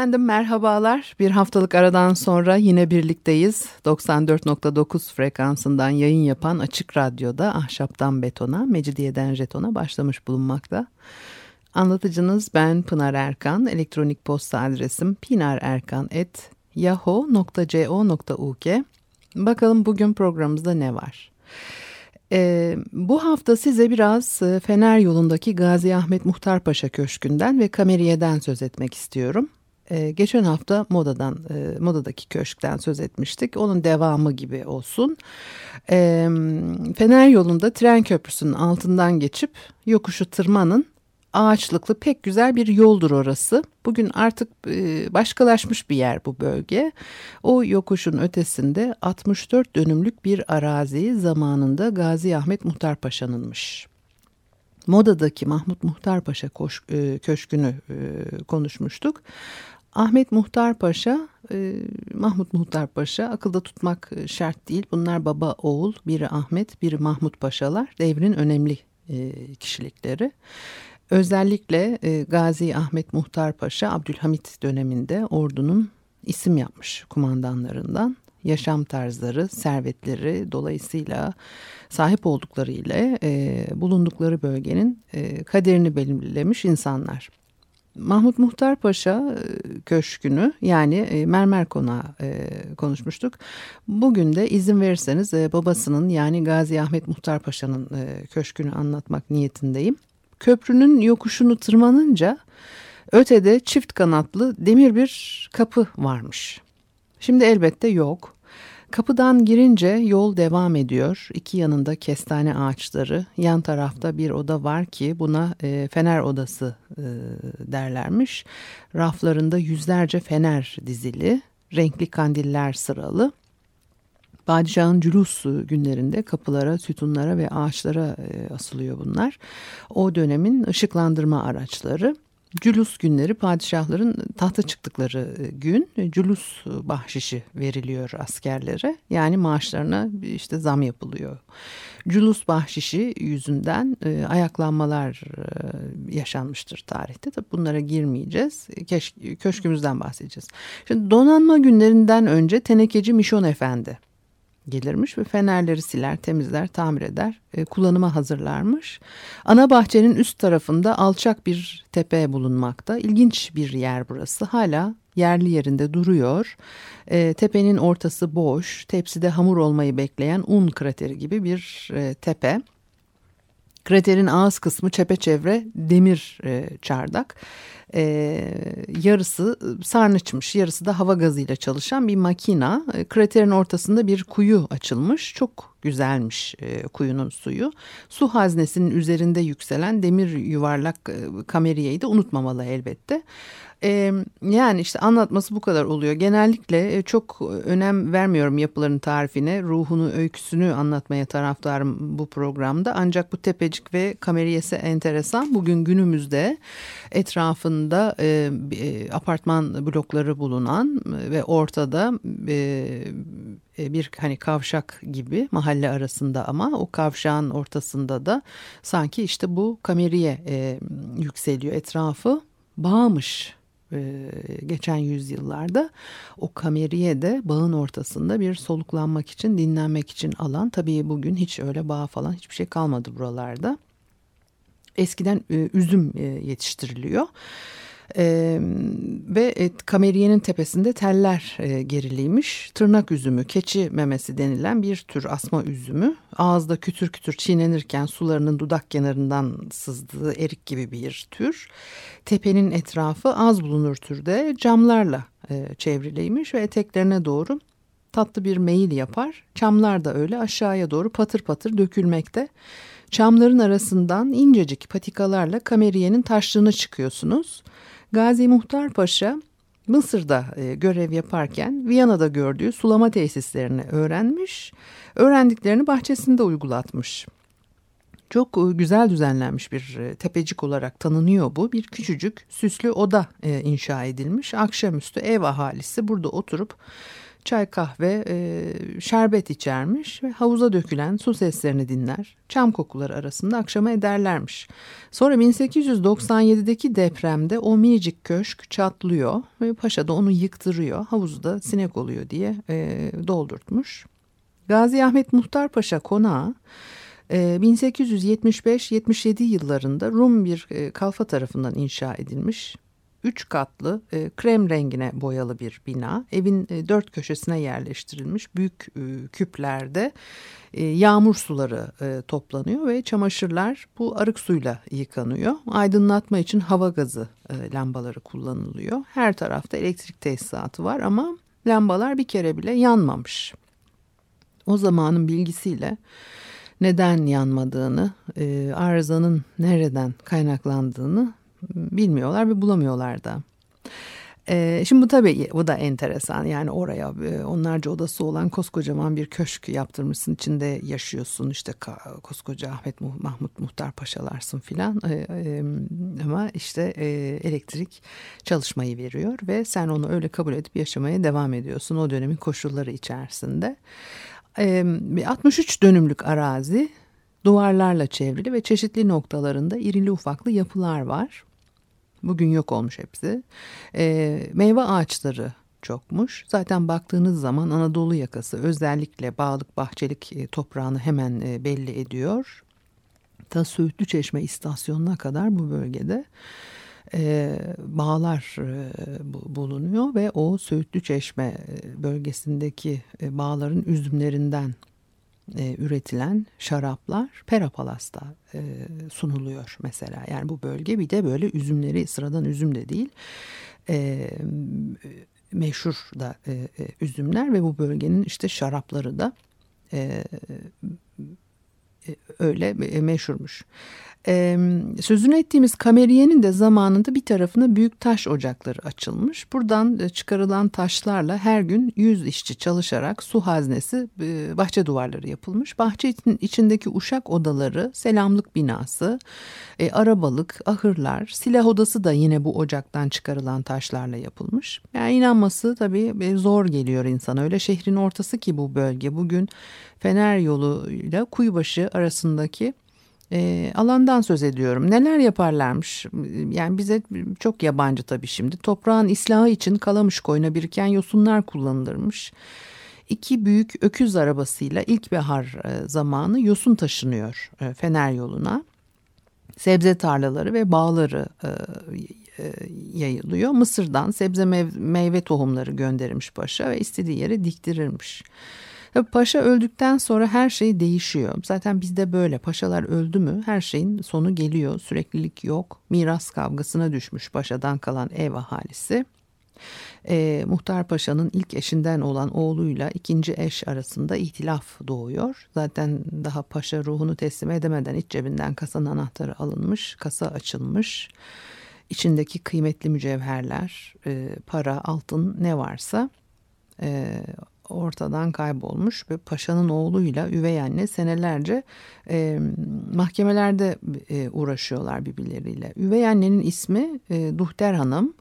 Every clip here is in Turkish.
Efendim merhabalar. Bir haftalık aradan sonra yine birlikteyiz. 94.9 frekansından yayın yapan Açık Radyo'da Ahşaptan Betona, Mecidiyeden Jeton'a başlamış bulunmakta. Anlatıcınız ben Pınar Erkan. Elektronik posta adresim pinarerkan.yahoo.co.uk Bakalım bugün programımızda ne var? Ee, bu hafta size biraz e, Fener yolundaki Gazi Ahmet Muhtarpaşa Köşkü'nden ve Kameriye'den söz etmek istiyorum. Ee, geçen hafta modadan, e, modadaki köşkten söz etmiştik. Onun devamı gibi olsun. Ee, Fener yolunda tren köprüsünün altından geçip yokuşu tırmanın ağaçlıklı pek güzel bir yoldur orası. Bugün artık e, başkalaşmış bir yer bu bölge. O yokuşun ötesinde 64 dönümlük bir arazi zamanında Gazi Ahmet Muhtar Paşa'nınmış. Moda'daki Mahmut Muhtar Paşa e, köşkünü e, konuşmuştuk. Ahmet Muhtar Paşa, Mahmut Muhtar Paşa akılda tutmak şart değil. Bunlar baba oğul, biri Ahmet, biri Mahmut Paşalar. Devrin önemli kişilikleri. Özellikle e, Gazi Ahmet Muhtar Paşa Abdülhamit döneminde ordunun isim yapmış kumandanlarından. Yaşam tarzları, servetleri dolayısıyla sahip oldukları ile e, bulundukları bölgenin e, kaderini belirlemiş insanlar. Mahmut Muhtar Paşa e, Köşkü'nü yani e, Mermer Konağı e, konuşmuştuk. Bugün de izin verirseniz babasının yani Gazi Ahmet Muhtar Paşa'nın köşkünü anlatmak niyetindeyim. Köprünün yokuşunu tırmanınca ötede çift kanatlı demir bir kapı varmış. Şimdi elbette yok. Kapıdan girince yol devam ediyor. İki yanında kestane ağaçları. Yan tarafta bir oda var ki buna e, fener odası e, derlermiş. Raflarında yüzlerce fener dizili. Renkli kandiller sıralı. Padişahın cülus günlerinde kapılara, sütunlara ve ağaçlara e, asılıyor bunlar. O dönemin ışıklandırma araçları. Cülus günleri padişahların tahta çıktıkları e, gün cülus bahşişi veriliyor askerlere. Yani maaşlarına işte zam yapılıyor. Cülus bahşişi yüzünden e, ayaklanmalar e, yaşanmıştır tarihte. Tabi bunlara girmeyeceğiz. Keş, köşkümüzden bahsedeceğiz. Şimdi donanma günlerinden önce tenekeci Mişon Efendi gelirmiş ve fenerleri siler, temizler, tamir eder, e, kullanıma hazırlarmış. Ana bahçenin üst tarafında alçak bir tepe bulunmakta. İlginç bir yer burası. Hala yerli yerinde duruyor. E, tepenin ortası boş, tepside hamur olmayı bekleyen un krateri gibi bir e, tepe. Kraterin ağız kısmı çepeçevre demir e, çardak. E, yarısı sarnıçmış, yarısı da hava gazıyla çalışan bir makina. E, kraterin ortasında bir kuyu açılmış. Çok güzelmiş e, kuyunun suyu. Su haznesinin üzerinde yükselen demir yuvarlak e, kameriyeyi de unutmamalı elbette. E, yani işte anlatması bu kadar oluyor. Genellikle e, çok önem vermiyorum yapıların tarifine, ruhunu, öyküsünü anlatmaya taraftarım bu programda. Ancak bu tepecik ve kameriyesi enteresan. Bugün günümüzde etrafında e, e, apartman blokları bulunan ve ortada e, e, bir hani kavşak gibi mahalle arasında ama o kavşağın ortasında da sanki işte bu kameriye e, yükseliyor etrafı bağmış e, geçen yüzyıllarda o kameriye de bağın ortasında bir soluklanmak için dinlenmek için alan tabii bugün hiç öyle bağ falan hiçbir şey kalmadı buralarda. Eskiden e, üzüm e, yetiştiriliyor ee, ve e, kameriyenin tepesinde teller e, geriliymiş. Tırnak üzümü, keçi memesi denilen bir tür asma üzümü. Ağızda kütür kütür çiğnenirken sularının dudak kenarından sızdığı erik gibi bir tür. Tepenin etrafı az bulunur türde camlarla e, çevriliymiş ve eteklerine doğru tatlı bir meyil yapar. Çamlar da öyle aşağıya doğru patır patır dökülmekte. Çamların arasından incecik patikalarla kameriyenin taşlığına çıkıyorsunuz. Gazi Muhtar Paşa Mısır'da e, görev yaparken Viyana'da gördüğü sulama tesislerini öğrenmiş, öğrendiklerini bahçesinde uygulatmış. Çok e, güzel düzenlenmiş bir e, tepecik olarak tanınıyor bu. Bir küçücük süslü oda inşa edilmiş. Akşamüstü ev ahalisi burada oturup çay kahve şerbet içermiş ve havuza dökülen su seslerini dinler. Çam kokuları arasında akşama ederlermiş. Sonra 1897'deki depremde o minicik köşk çatlıyor ve paşa da onu yıktırıyor. Havuzda sinek oluyor diye doldurtmuş. Gazi Ahmet Muhtar Paşa konağı 1875-77 ee, yıllarında Rum bir e, kalfa tarafından inşa edilmiş. Üç katlı e, krem rengine boyalı bir bina. Evin e, dört köşesine yerleştirilmiş büyük küplerde yağmur suları toplanıyor ve çamaşırlar bu arık suyla yıkanıyor. Aydınlatma için hava gazı lambaları kullanılıyor. Her tarafta elektrik tesisatı var ama lambalar bir kere bile yanmamış. O zamanın bilgisiyle neden yanmadığını, e, arızanın nereden kaynaklandığını bilmiyorlar ve bulamıyorlar da. Şimdi bu tabii bu da enteresan yani oraya e, onlarca odası olan koskocaman bir köşk yaptırmışsın içinde yaşıyorsun işte koskoca Ahmet Mahmut Muhtar Paşalarsın filan e, e, ama işte elektrik çalışmayı veriyor ve sen onu öyle kabul edip yaşamaya devam ediyorsun o dönemin koşulları içerisinde. 63 dönümlük arazi duvarlarla çevrili ve çeşitli noktalarında irili ufaklı yapılar var. Bugün yok olmuş hepsi. E, meyve ağaçları çokmuş. Zaten baktığınız zaman Anadolu yakası özellikle bağlık bahçelik e, toprağını hemen e, belli ediyor. Ta Söğütlü Çeşme istasyonuna kadar bu bölgede e, bağlar bulunuyor ve o Söğütlü Çeşme bölgesindeki bağların üzümlerinden e, üretilen şaraplar Perapalas'ta e, sunuluyor mesela. Yani bu bölge bir de böyle üzümleri sıradan üzüm de değil e, meşhur da e, e, üzümler ve bu bölgenin işte şarapları da e, öyle e, meşhurmuş. Ee, sözünü ettiğimiz kameriyenin de zamanında bir tarafına büyük taş ocakları açılmış. Buradan e, çıkarılan taşlarla her gün 100 işçi çalışarak su haznesi e, bahçe duvarları yapılmış. Bahçe içindeki uşak odaları, selamlık binası, e, arabalık, ahırlar, silah odası da yine bu ocaktan çıkarılan taşlarla yapılmış. Yani inanması tabii e, zor geliyor insana. Öyle şehrin ortası ki bu bölge. Bugün Fener yoluyla Kuyubaşı arasındaki e, alandan söz ediyorum. Neler yaparlarmış? Yani bize çok yabancı tabii şimdi. Toprağın islahı için kalamış koyuna biriken yosunlar kullanılırmış. İki büyük öküz arabasıyla ilkbahar e, zamanı yosun taşınıyor e, Fener yoluna. Sebze tarlaları ve bağları e, yayılıyor. Mısır'dan sebze meyve tohumları gönderilmiş paşa ve istediği yere diktirirmiş. Paşa öldükten sonra her şey değişiyor. Zaten bizde böyle paşalar öldü mü her şeyin sonu geliyor. Süreklilik yok. Miras kavgasına düşmüş paşadan kalan ev ahalisi. E, Muhtar Paşa'nın ilk eşinden olan oğluyla ikinci eş arasında ihtilaf doğuyor. Zaten daha paşa ruhunu teslim edemeden iç cebinden kasanın anahtarı alınmış, kasa açılmış. İçindeki kıymetli mücevherler, e, para, altın ne varsa e, ortadan kaybolmuş ve paşanın oğluyla üvey anne senelerce e, mahkemelerde e, uğraşıyorlar birbirleriyle. Üvey annenin ismi e, Duhter Hanım.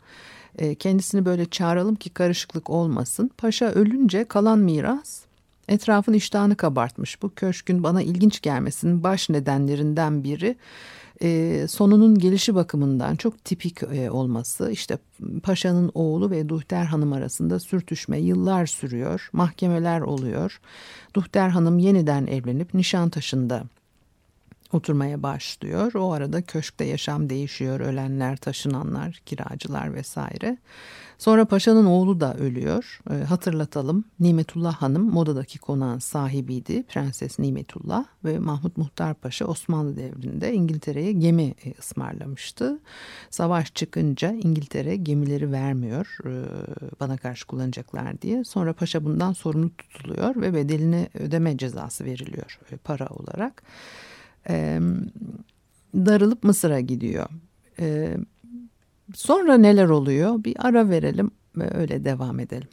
E, kendisini böyle çağıralım ki karışıklık olmasın. Paşa ölünce kalan miras etrafın iştahını kabartmış. Bu köşkün bana ilginç gelmesinin baş nedenlerinden biri e, sonunun gelişi bakımından çok tipik e, olması işte paşanın oğlu ve Duhter Hanım arasında sürtüşme yıllar sürüyor mahkemeler oluyor. Duhter Hanım yeniden evlenip Nişantaşı'nda oturmaya başlıyor. O arada köşkte yaşam değişiyor. Ölenler, taşınanlar, kiracılar vesaire. Sonra paşanın oğlu da ölüyor. E, hatırlatalım Nimetullah Hanım modadaki konağın sahibiydi. Prenses Nimetullah ve Mahmut Muhtar Paşa Osmanlı devrinde İngiltere'ye gemi e, ısmarlamıştı. Savaş çıkınca İngiltere gemileri vermiyor e, bana karşı kullanacaklar diye. Sonra paşa bundan sorumlu tutuluyor ve bedelini ödeme cezası veriliyor e, para olarak e, darılıp Mısır'a gidiyor. E, sonra neler oluyor? Bir ara verelim. ve öyle devam edelim.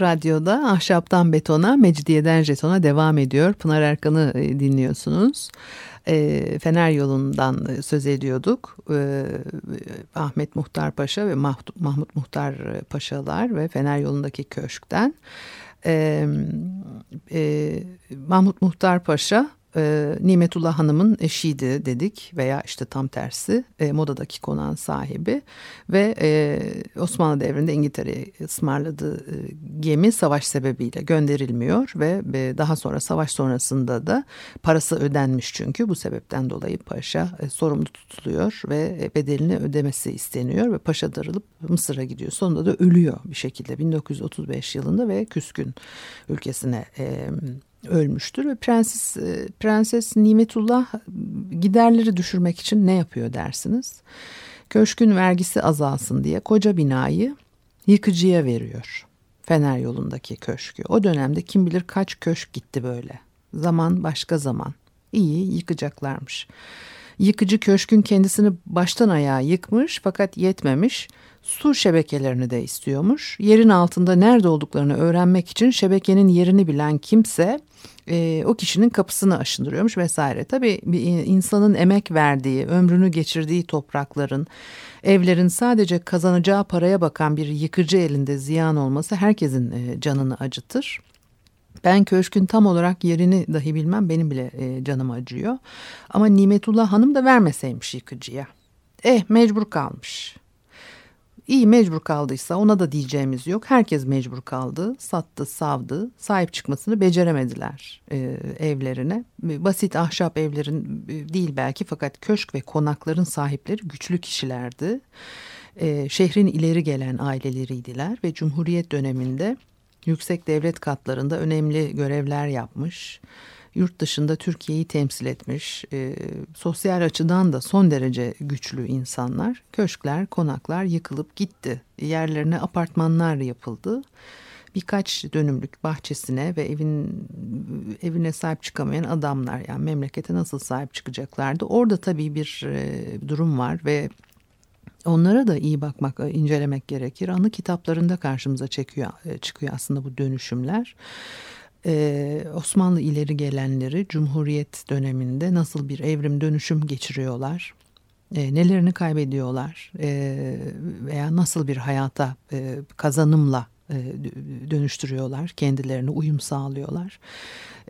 Radyo'da Ahşaptan Betona, Mecidiyeden Jeton'a devam ediyor. Pınar Erkan'ı e, dinliyorsunuz. E, Fener yolundan e, söz ediyorduk. E, Ahmet Muhtar Paşa ve Mahmut, Mahmut Muhtar Paşalar ve Fener yolundaki köşkten. E, e, Mahmut Muhtar Paşa e, Nimetullah Hanım'ın eşiydi dedik veya işte tam tersi e, modadaki konağın sahibi ve e, Osmanlı devrinde İngiltere'ye ısmarladığı e, gemi savaş sebebiyle gönderilmiyor ve e, daha sonra savaş sonrasında da parası ödenmiş çünkü bu sebepten dolayı paşa e, sorumlu tutuluyor ve e, bedelini ödemesi isteniyor ve paşa darılıp Mısır'a gidiyor. Sonunda da ölüyor bir şekilde 1935 yılında ve küskün ülkesine e, ölmüştür ve Prenses e, Prenses Nimetullah giderleri düşürmek için ne yapıyor dersiniz? Köşkün vergisi azalsın diye koca binayı yıkıcıya veriyor. Fener yolundaki köşkü. O dönemde kim bilir kaç köşk gitti böyle. Zaman başka zaman. İyi yıkacaklarmış. Yıkıcı köşkün kendisini baştan ayağa yıkmış fakat yetmemiş su şebekelerini de istiyormuş. Yerin altında nerede olduklarını öğrenmek için şebekenin yerini bilen kimse e, o kişinin kapısını aşındırıyormuş vesaire. Tabii bir insanın emek verdiği, ömrünü geçirdiği toprakların, evlerin sadece kazanacağı paraya bakan bir yıkıcı elinde ziyan olması herkesin e, canını acıtır. Ben köşkün tam olarak yerini dahi bilmem benim bile e, canım acıyor. Ama Nimetullah Hanım da vermeseymiş yıkıcıya. Eh mecbur kalmış. İyi mecbur kaldıysa ona da diyeceğimiz yok. Herkes mecbur kaldı, sattı, savdı, sahip çıkmasını beceremediler e, evlerine. Basit ahşap evlerin e, değil belki fakat köşk ve konakların sahipleri güçlü kişilerdi. E, şehrin ileri gelen aileleriydiler ve Cumhuriyet döneminde Yüksek devlet katlarında önemli görevler yapmış. Yurt dışında Türkiye'yi temsil etmiş. E, sosyal açıdan da son derece güçlü insanlar. Köşkler, konaklar yıkılıp gitti. Yerlerine apartmanlar yapıldı birkaç dönümlük bahçesine ve evin evine sahip çıkamayan adamlar yani memlekete nasıl sahip çıkacaklardı. Orada tabii bir e, durum var ve onlara da iyi bakmak, e, incelemek gerekir. Anı kitaplarında karşımıza çekiyor, e, çıkıyor aslında bu dönüşümler. Ee, Osmanlı ileri gelenleri Cumhuriyet döneminde nasıl bir evrim dönüşüm geçiriyorlar? E, nelerini kaybediyorlar e, veya nasıl bir hayata e, kazanımla dönüştürüyorlar, kendilerine uyum sağlıyorlar.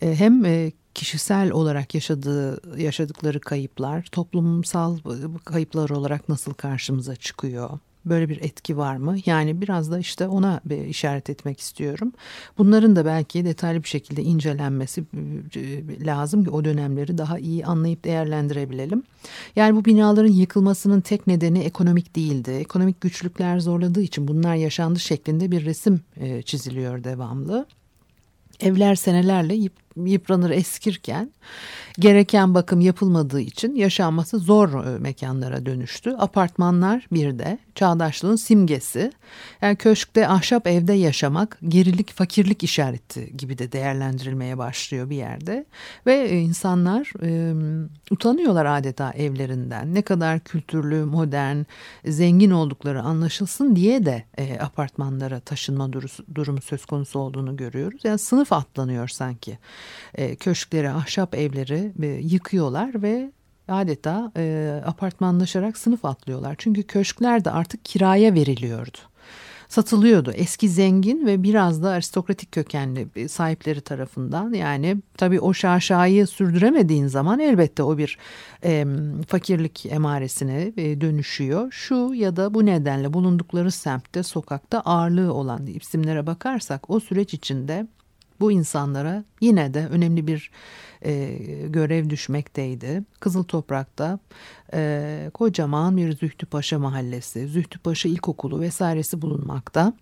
E, hem e, kişisel olarak yaşadığı yaşadıkları kayıplar, toplumsal kayıplar olarak nasıl karşımıza çıkıyor? Böyle bir etki var mı? Yani biraz da işte ona işaret etmek istiyorum. Bunların da belki detaylı bir şekilde incelenmesi lazım ki o dönemleri daha iyi anlayıp değerlendirebilelim. Yani bu binaların yıkılmasının tek nedeni ekonomik değildi. Ekonomik güçlükler zorladığı için bunlar yaşandı şeklinde bir resim e, çiziliyor devamlı. Evler senelerle yıp, yıpranır eskirken gereken bakım yapılmadığı için yaşanması zor e, mekanlara dönüştü. Apartmanlar bir de çağdaşlığın simgesi. Yani köşkte ahşap evde yaşamak gerilik fakirlik işareti gibi de değerlendirilmeye başlıyor bir yerde. Ve e, insanlar e, utanıyorlar adeta evlerinden. Ne kadar kültürlü, modern, zengin oldukları anlaşılsın diye de e, apartmanlara taşınma durumu söz konusu olduğunu görüyoruz. Yani sınıf atlanıyor sanki e, köşkleri, ahşap evleri e, yıkıyorlar ve adeta e, apartmanlaşarak sınıf atlıyorlar. Çünkü köşkler de artık kiraya veriliyordu. Satılıyordu. Eski zengin ve biraz da aristokratik kökenli sahipleri tarafından. Yani tabii o şaşayı sürdüremediğin zaman elbette o bir e, fakirlik emaresine e, dönüşüyor. Şu ya da bu nedenle bulundukları semtte, sokakta ağırlığı olan isimlere bakarsak o süreç içinde bu insanlara yine de önemli bir e, görev düşmekteydi. Kızıl Toprak'ta e, kocaman bir Zühtüpaşa mahallesi, Zühtüpaşa İlkokulu vesairesi bulunmakta.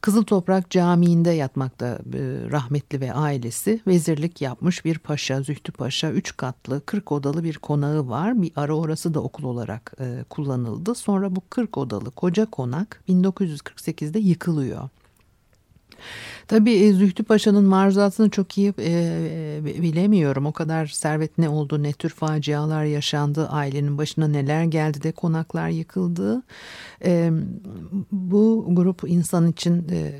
Kızıl Toprak Camii'nde yatmakta e, rahmetli ve ailesi vezirlik yapmış bir paşa, Zühtü Paşa, üç katlı 40 odalı bir konağı var. Bir ara orası da okul olarak e, kullanıldı. Sonra bu 40 odalı koca konak 1948'de yıkılıyor. Tabii e, Zühtü Paşa'nın maruzatını çok iyi e, e, bilemiyorum. O kadar servet ne oldu, ne tür facialar yaşandı, ailenin başına neler geldi de konaklar yıkıldı. E, bu grup insan için e,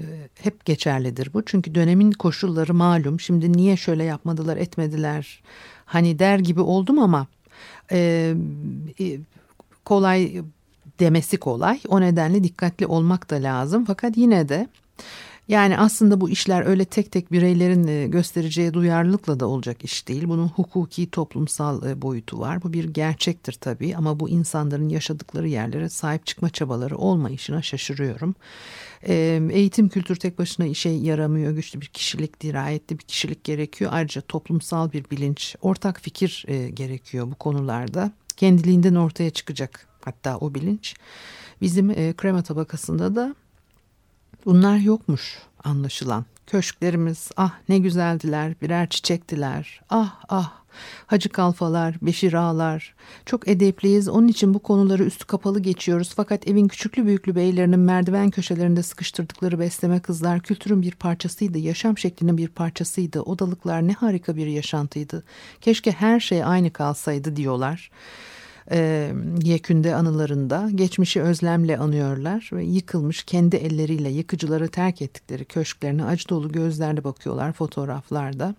hep geçerlidir bu. Çünkü dönemin koşulları malum. Şimdi niye şöyle yapmadılar, etmediler hani der gibi oldum ama e, e kolay demesi kolay. O nedenle dikkatli olmak da lazım. Fakat yine de yani aslında bu işler öyle tek tek bireylerin e, göstereceği duyarlılıkla da olacak iş değil. Bunun hukuki toplumsal e, boyutu var. Bu bir gerçektir tabii ama bu insanların yaşadıkları yerlere sahip çıkma çabaları olmayışına şaşırıyorum. E, eğitim kültür tek başına işe yaramıyor. Güçlü bir kişilik, dirayetli bir kişilik gerekiyor. Ayrıca toplumsal bir bilinç, ortak fikir gerekiyor bu konularda. Kendiliğinden ortaya çıkacak hatta o bilinç. Bizim krema tabakasında da Bunlar yokmuş anlaşılan. Köşklerimiz ah ne güzeldiler birer çiçektiler. Ah ah Hacı Kalfalar, Beşir Ağalar. Çok edepliyiz. Onun için bu konuları üstü kapalı geçiyoruz. Fakat evin küçüklü büyüklü beylerinin merdiven köşelerinde sıkıştırdıkları besleme kızlar kültürün bir parçasıydı. Yaşam şeklinin bir parçasıydı. Odalıklar ne harika bir yaşantıydı. Keşke her şey aynı kalsaydı diyorlar e, yekünde anılarında geçmişi özlemle anıyorlar ve yıkılmış kendi elleriyle yıkıcıları terk ettikleri köşklerine acı dolu gözlerle bakıyorlar fotoğraflarda.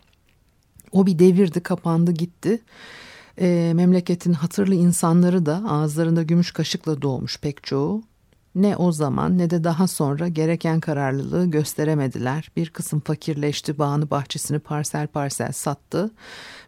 O bir devirdi kapandı gitti. E, memleketin hatırlı insanları da ağızlarında gümüş kaşıkla doğmuş pek çoğu ne o zaman ne de daha sonra gereken kararlılığı gösteremediler. Bir kısım fakirleşti, bağını bahçesini parsel parsel sattı.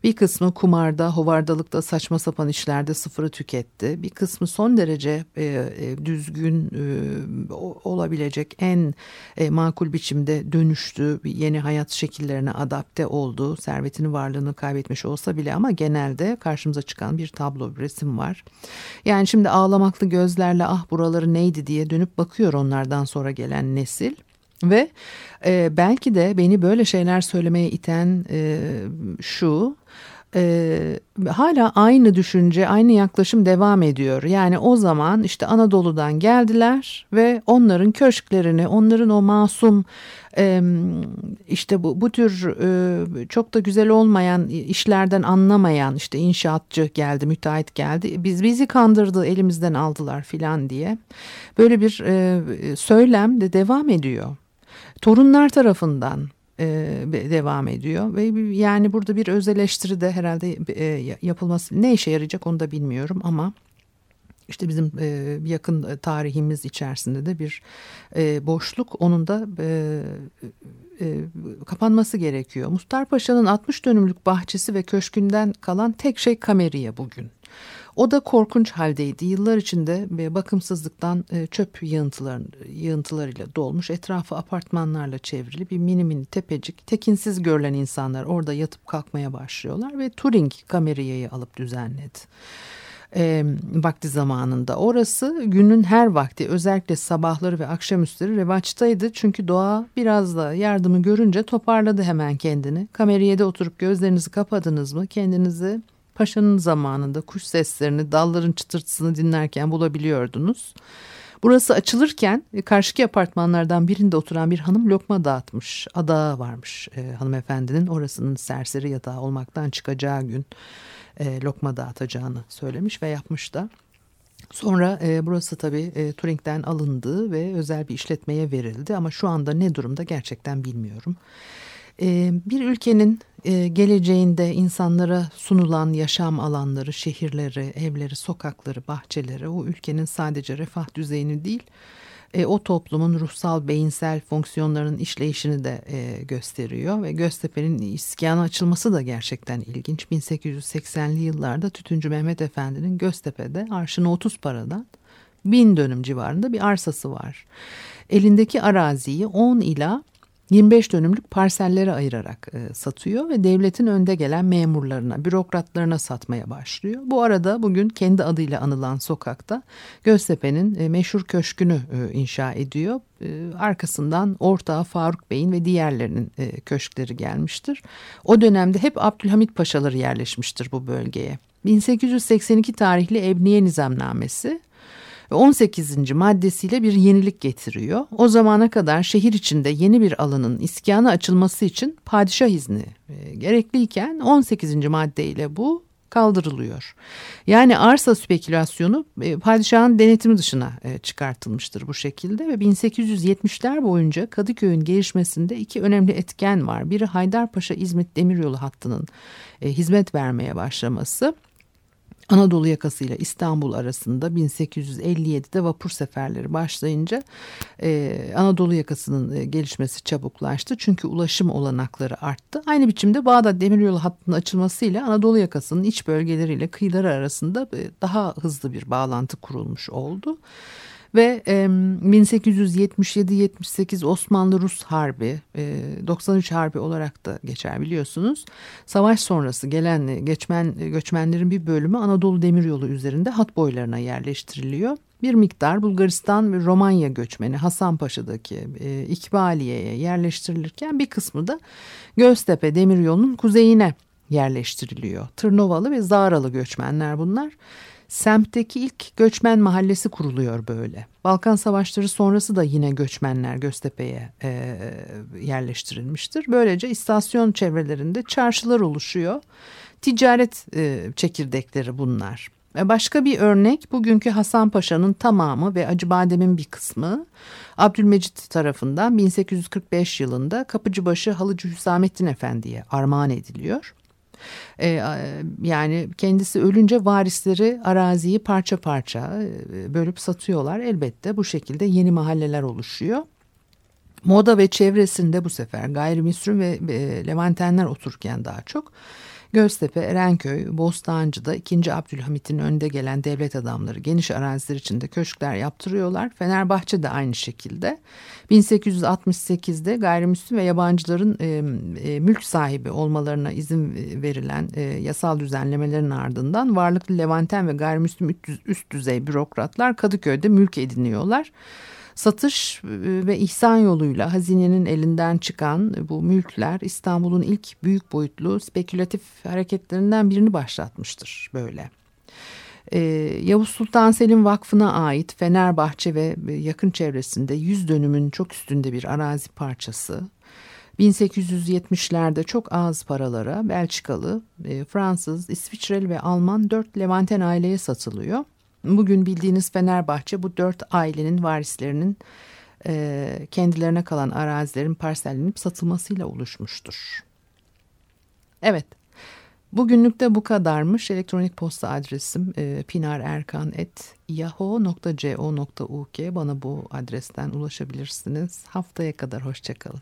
Bir kısmı kumarda, hovardalıkta, saçma sapan işlerde sıfırı tüketti. Bir kısmı son derece e, e, düzgün e, olabilecek en e, makul biçimde dönüştü. Yeni hayat şekillerine adapte oldu. Servetini, varlığını kaybetmiş olsa bile ama genelde karşımıza çıkan bir tablo, bir resim var. Yani şimdi ağlamaklı gözlerle ah buraları neydi diye dönüp bakıyor onlardan sonra gelen nesil. Ve e, belki de beni böyle şeyler söylemeye iten e, şu e, hala aynı düşünce, aynı yaklaşım devam ediyor. Yani o zaman işte Anadolu'dan geldiler ve onların köşklerini, onların o masum e, işte bu, bu tür e, çok da güzel olmayan işlerden anlamayan işte inşaatçı geldi, müteahhit geldi. Biz bizi kandırdı, elimizden aldılar filan diye. Böyle bir e, söylem de devam ediyor. Torunlar tarafından e, devam ediyor ve yani burada bir öz eleştiri de herhalde e, yapılması ne işe yarayacak onu da bilmiyorum ama işte bizim e, yakın tarihimiz içerisinde de bir e, boşluk onun da e, e, kapanması gerekiyor. Muhtar Paşa'nın 60 dönümlük bahçesi ve köşkünden kalan tek şey Kameriye bugün. O da korkunç haldeydi. Yıllar içinde bakımsızlıktan e, çöp yığıntılar, yığıntılarıyla dolmuş, etrafı apartmanlarla çevrili bir mini mini tepecik. Tekinsiz görülen insanlar orada yatıp kalkmaya başlıyorlar ve Turing kamerayı alıp düzenledi e, vakti zamanında. Orası günün her vakti özellikle sabahları ve akşamüstleri revaçtaydı. Çünkü doğa biraz da yardımı görünce toparladı hemen kendini. Kameriyede oturup gözlerinizi kapadınız mı kendinizi paşanın zamanında kuş seslerini, dalların çıtırtısını dinlerken bulabiliyordunuz. Burası açılırken e, karşıki apartmanlardan birinde oturan bir hanım lokma dağıtmış. Adağı varmış e, hanımefendinin orasının serseri yatağı olmaktan çıkacağı gün e, lokma dağıtacağını söylemiş ve yapmış da. Sonra e, burası tabii e, Turing'den alındı ve özel bir işletmeye verildi ama şu anda ne durumda gerçekten bilmiyorum. E, bir ülkenin e, geleceğinde insanlara sunulan yaşam alanları, şehirleri, evleri, sokakları, bahçeleri o ülkenin sadece refah düzeyini değil e, o toplumun ruhsal, beyinsel fonksiyonlarının işleyişini de e, gösteriyor. Ve Göztepe'nin iskana açılması da gerçekten ilginç. 1880'li yıllarda Tütüncü Mehmet Efendi'nin Göztepe'de arşını 30 paradan bin dönüm civarında bir arsası var. Elindeki araziyi 10 ila 25 dönümlük parsellere ayırarak e, satıyor ve devletin önde gelen memurlarına, bürokratlarına satmaya başlıyor. Bu arada bugün kendi adıyla anılan sokakta Göztepe'nin e, meşhur köşkünü e, inşa ediyor. E, arkasından ortağı Faruk Bey'in ve diğerlerinin e, köşkleri gelmiştir. O dönemde hep Abdülhamit Paşaları yerleşmiştir bu bölgeye. 1882 tarihli Ebniye Nizamnamesi ve 18. maddesiyle bir yenilik getiriyor. O zamana kadar şehir içinde yeni bir alanın iskana açılması için padişah izni e, gerekliyken 18. maddeyle bu kaldırılıyor. Yani arsa spekülasyonu e, padişahın denetimi dışına e, çıkartılmıştır bu şekilde ve 1870'ler boyunca Kadıköy'ün gelişmesinde iki önemli etken var. Biri Haydarpaşa İzmit Demiryolu hattının hizmet vermeye başlaması. Anadolu yakasıyla İstanbul arasında 1857'de vapur seferleri başlayınca e, Anadolu yakasının e, gelişmesi çabuklaştı. Çünkü ulaşım olanakları arttı. Aynı biçimde Bağdat Demiryolu hattının açılmasıyla Anadolu yakasının iç bölgeleriyle kıyıları arasında e, daha hızlı bir bağlantı kurulmuş oldu. Ve e, 1877-78 Osmanlı-Rus Harbi, e, 93 Harbi olarak da geçer biliyorsunuz. Savaş sonrası gelen geçmen göçmenlerin bir bölümü Anadolu Demiryolu üzerinde hat boylarına yerleştiriliyor. Bir miktar Bulgaristan ve Romanya göçmeni Hasanpaşa'daki e, İkbaliye'ye yerleştirilirken bir kısmı da Göztepe Demiryolu'nun kuzeyine yerleştiriliyor. Tırnovalı ve Zaralı göçmenler bunlar. Semtteki ilk göçmen mahallesi kuruluyor böyle. Balkan Savaşları sonrası da yine göçmenler Göztepe'ye e, yerleştirilmiştir. Böylece istasyon çevrelerinde çarşılar oluşuyor. Ticaret e, çekirdekleri bunlar. E, başka bir örnek bugünkü Hasan Paşa'nın tamamı ve Acıbadem'in bir kısmı Abdülmecit tarafından 1845 yılında Kapıcıbaşı Halıcı Hüsamettin Efendi'ye armağan ediliyor. E, yani kendisi ölünce varisleri araziyi parça parça e, bölüp satıyorlar. Elbette bu şekilde yeni mahalleler oluşuyor. Moda ve çevresinde bu sefer gayrimüslim ve e, Levantenler otururken daha çok Göztepe, Erenköy, Bostancı'da 2. Abdülhamit'in önde gelen devlet adamları geniş araziler içinde köşkler yaptırıyorlar. Fenerbahçe de aynı şekilde. 1868'de gayrimüslim ve yabancıların e, e, mülk sahibi olmalarına izin verilen e, yasal düzenlemelerin ardından varlıklı Levanten ve gayrimüslim üst düzey bürokratlar Kadıköy'de mülk ediniyorlar. Satış e, ve ihsan yoluyla hazinenin elinden çıkan bu mülkler İstanbul'un ilk büyük boyutlu spekülatif hareketlerinden birini başlatmıştır böyle. Ee, Yavuz Sultan Selim Vakfı'na ait Fenerbahçe ve yakın çevresinde yüz dönümün çok üstünde bir arazi parçası 1870'lerde çok az paralara Belçikalı, e, Fransız, İsviçreli ve Alman dört Levanten aileye satılıyor. Bugün bildiğiniz Fenerbahçe bu dört ailenin varislerinin e, kendilerine kalan arazilerin parsellenip satılmasıyla oluşmuştur. Evet, bugünlük de bu kadarmış. Elektronik posta adresim e, pinarerkan.yahoo.co.uk bana bu adresten ulaşabilirsiniz. Haftaya kadar hoşçakalın.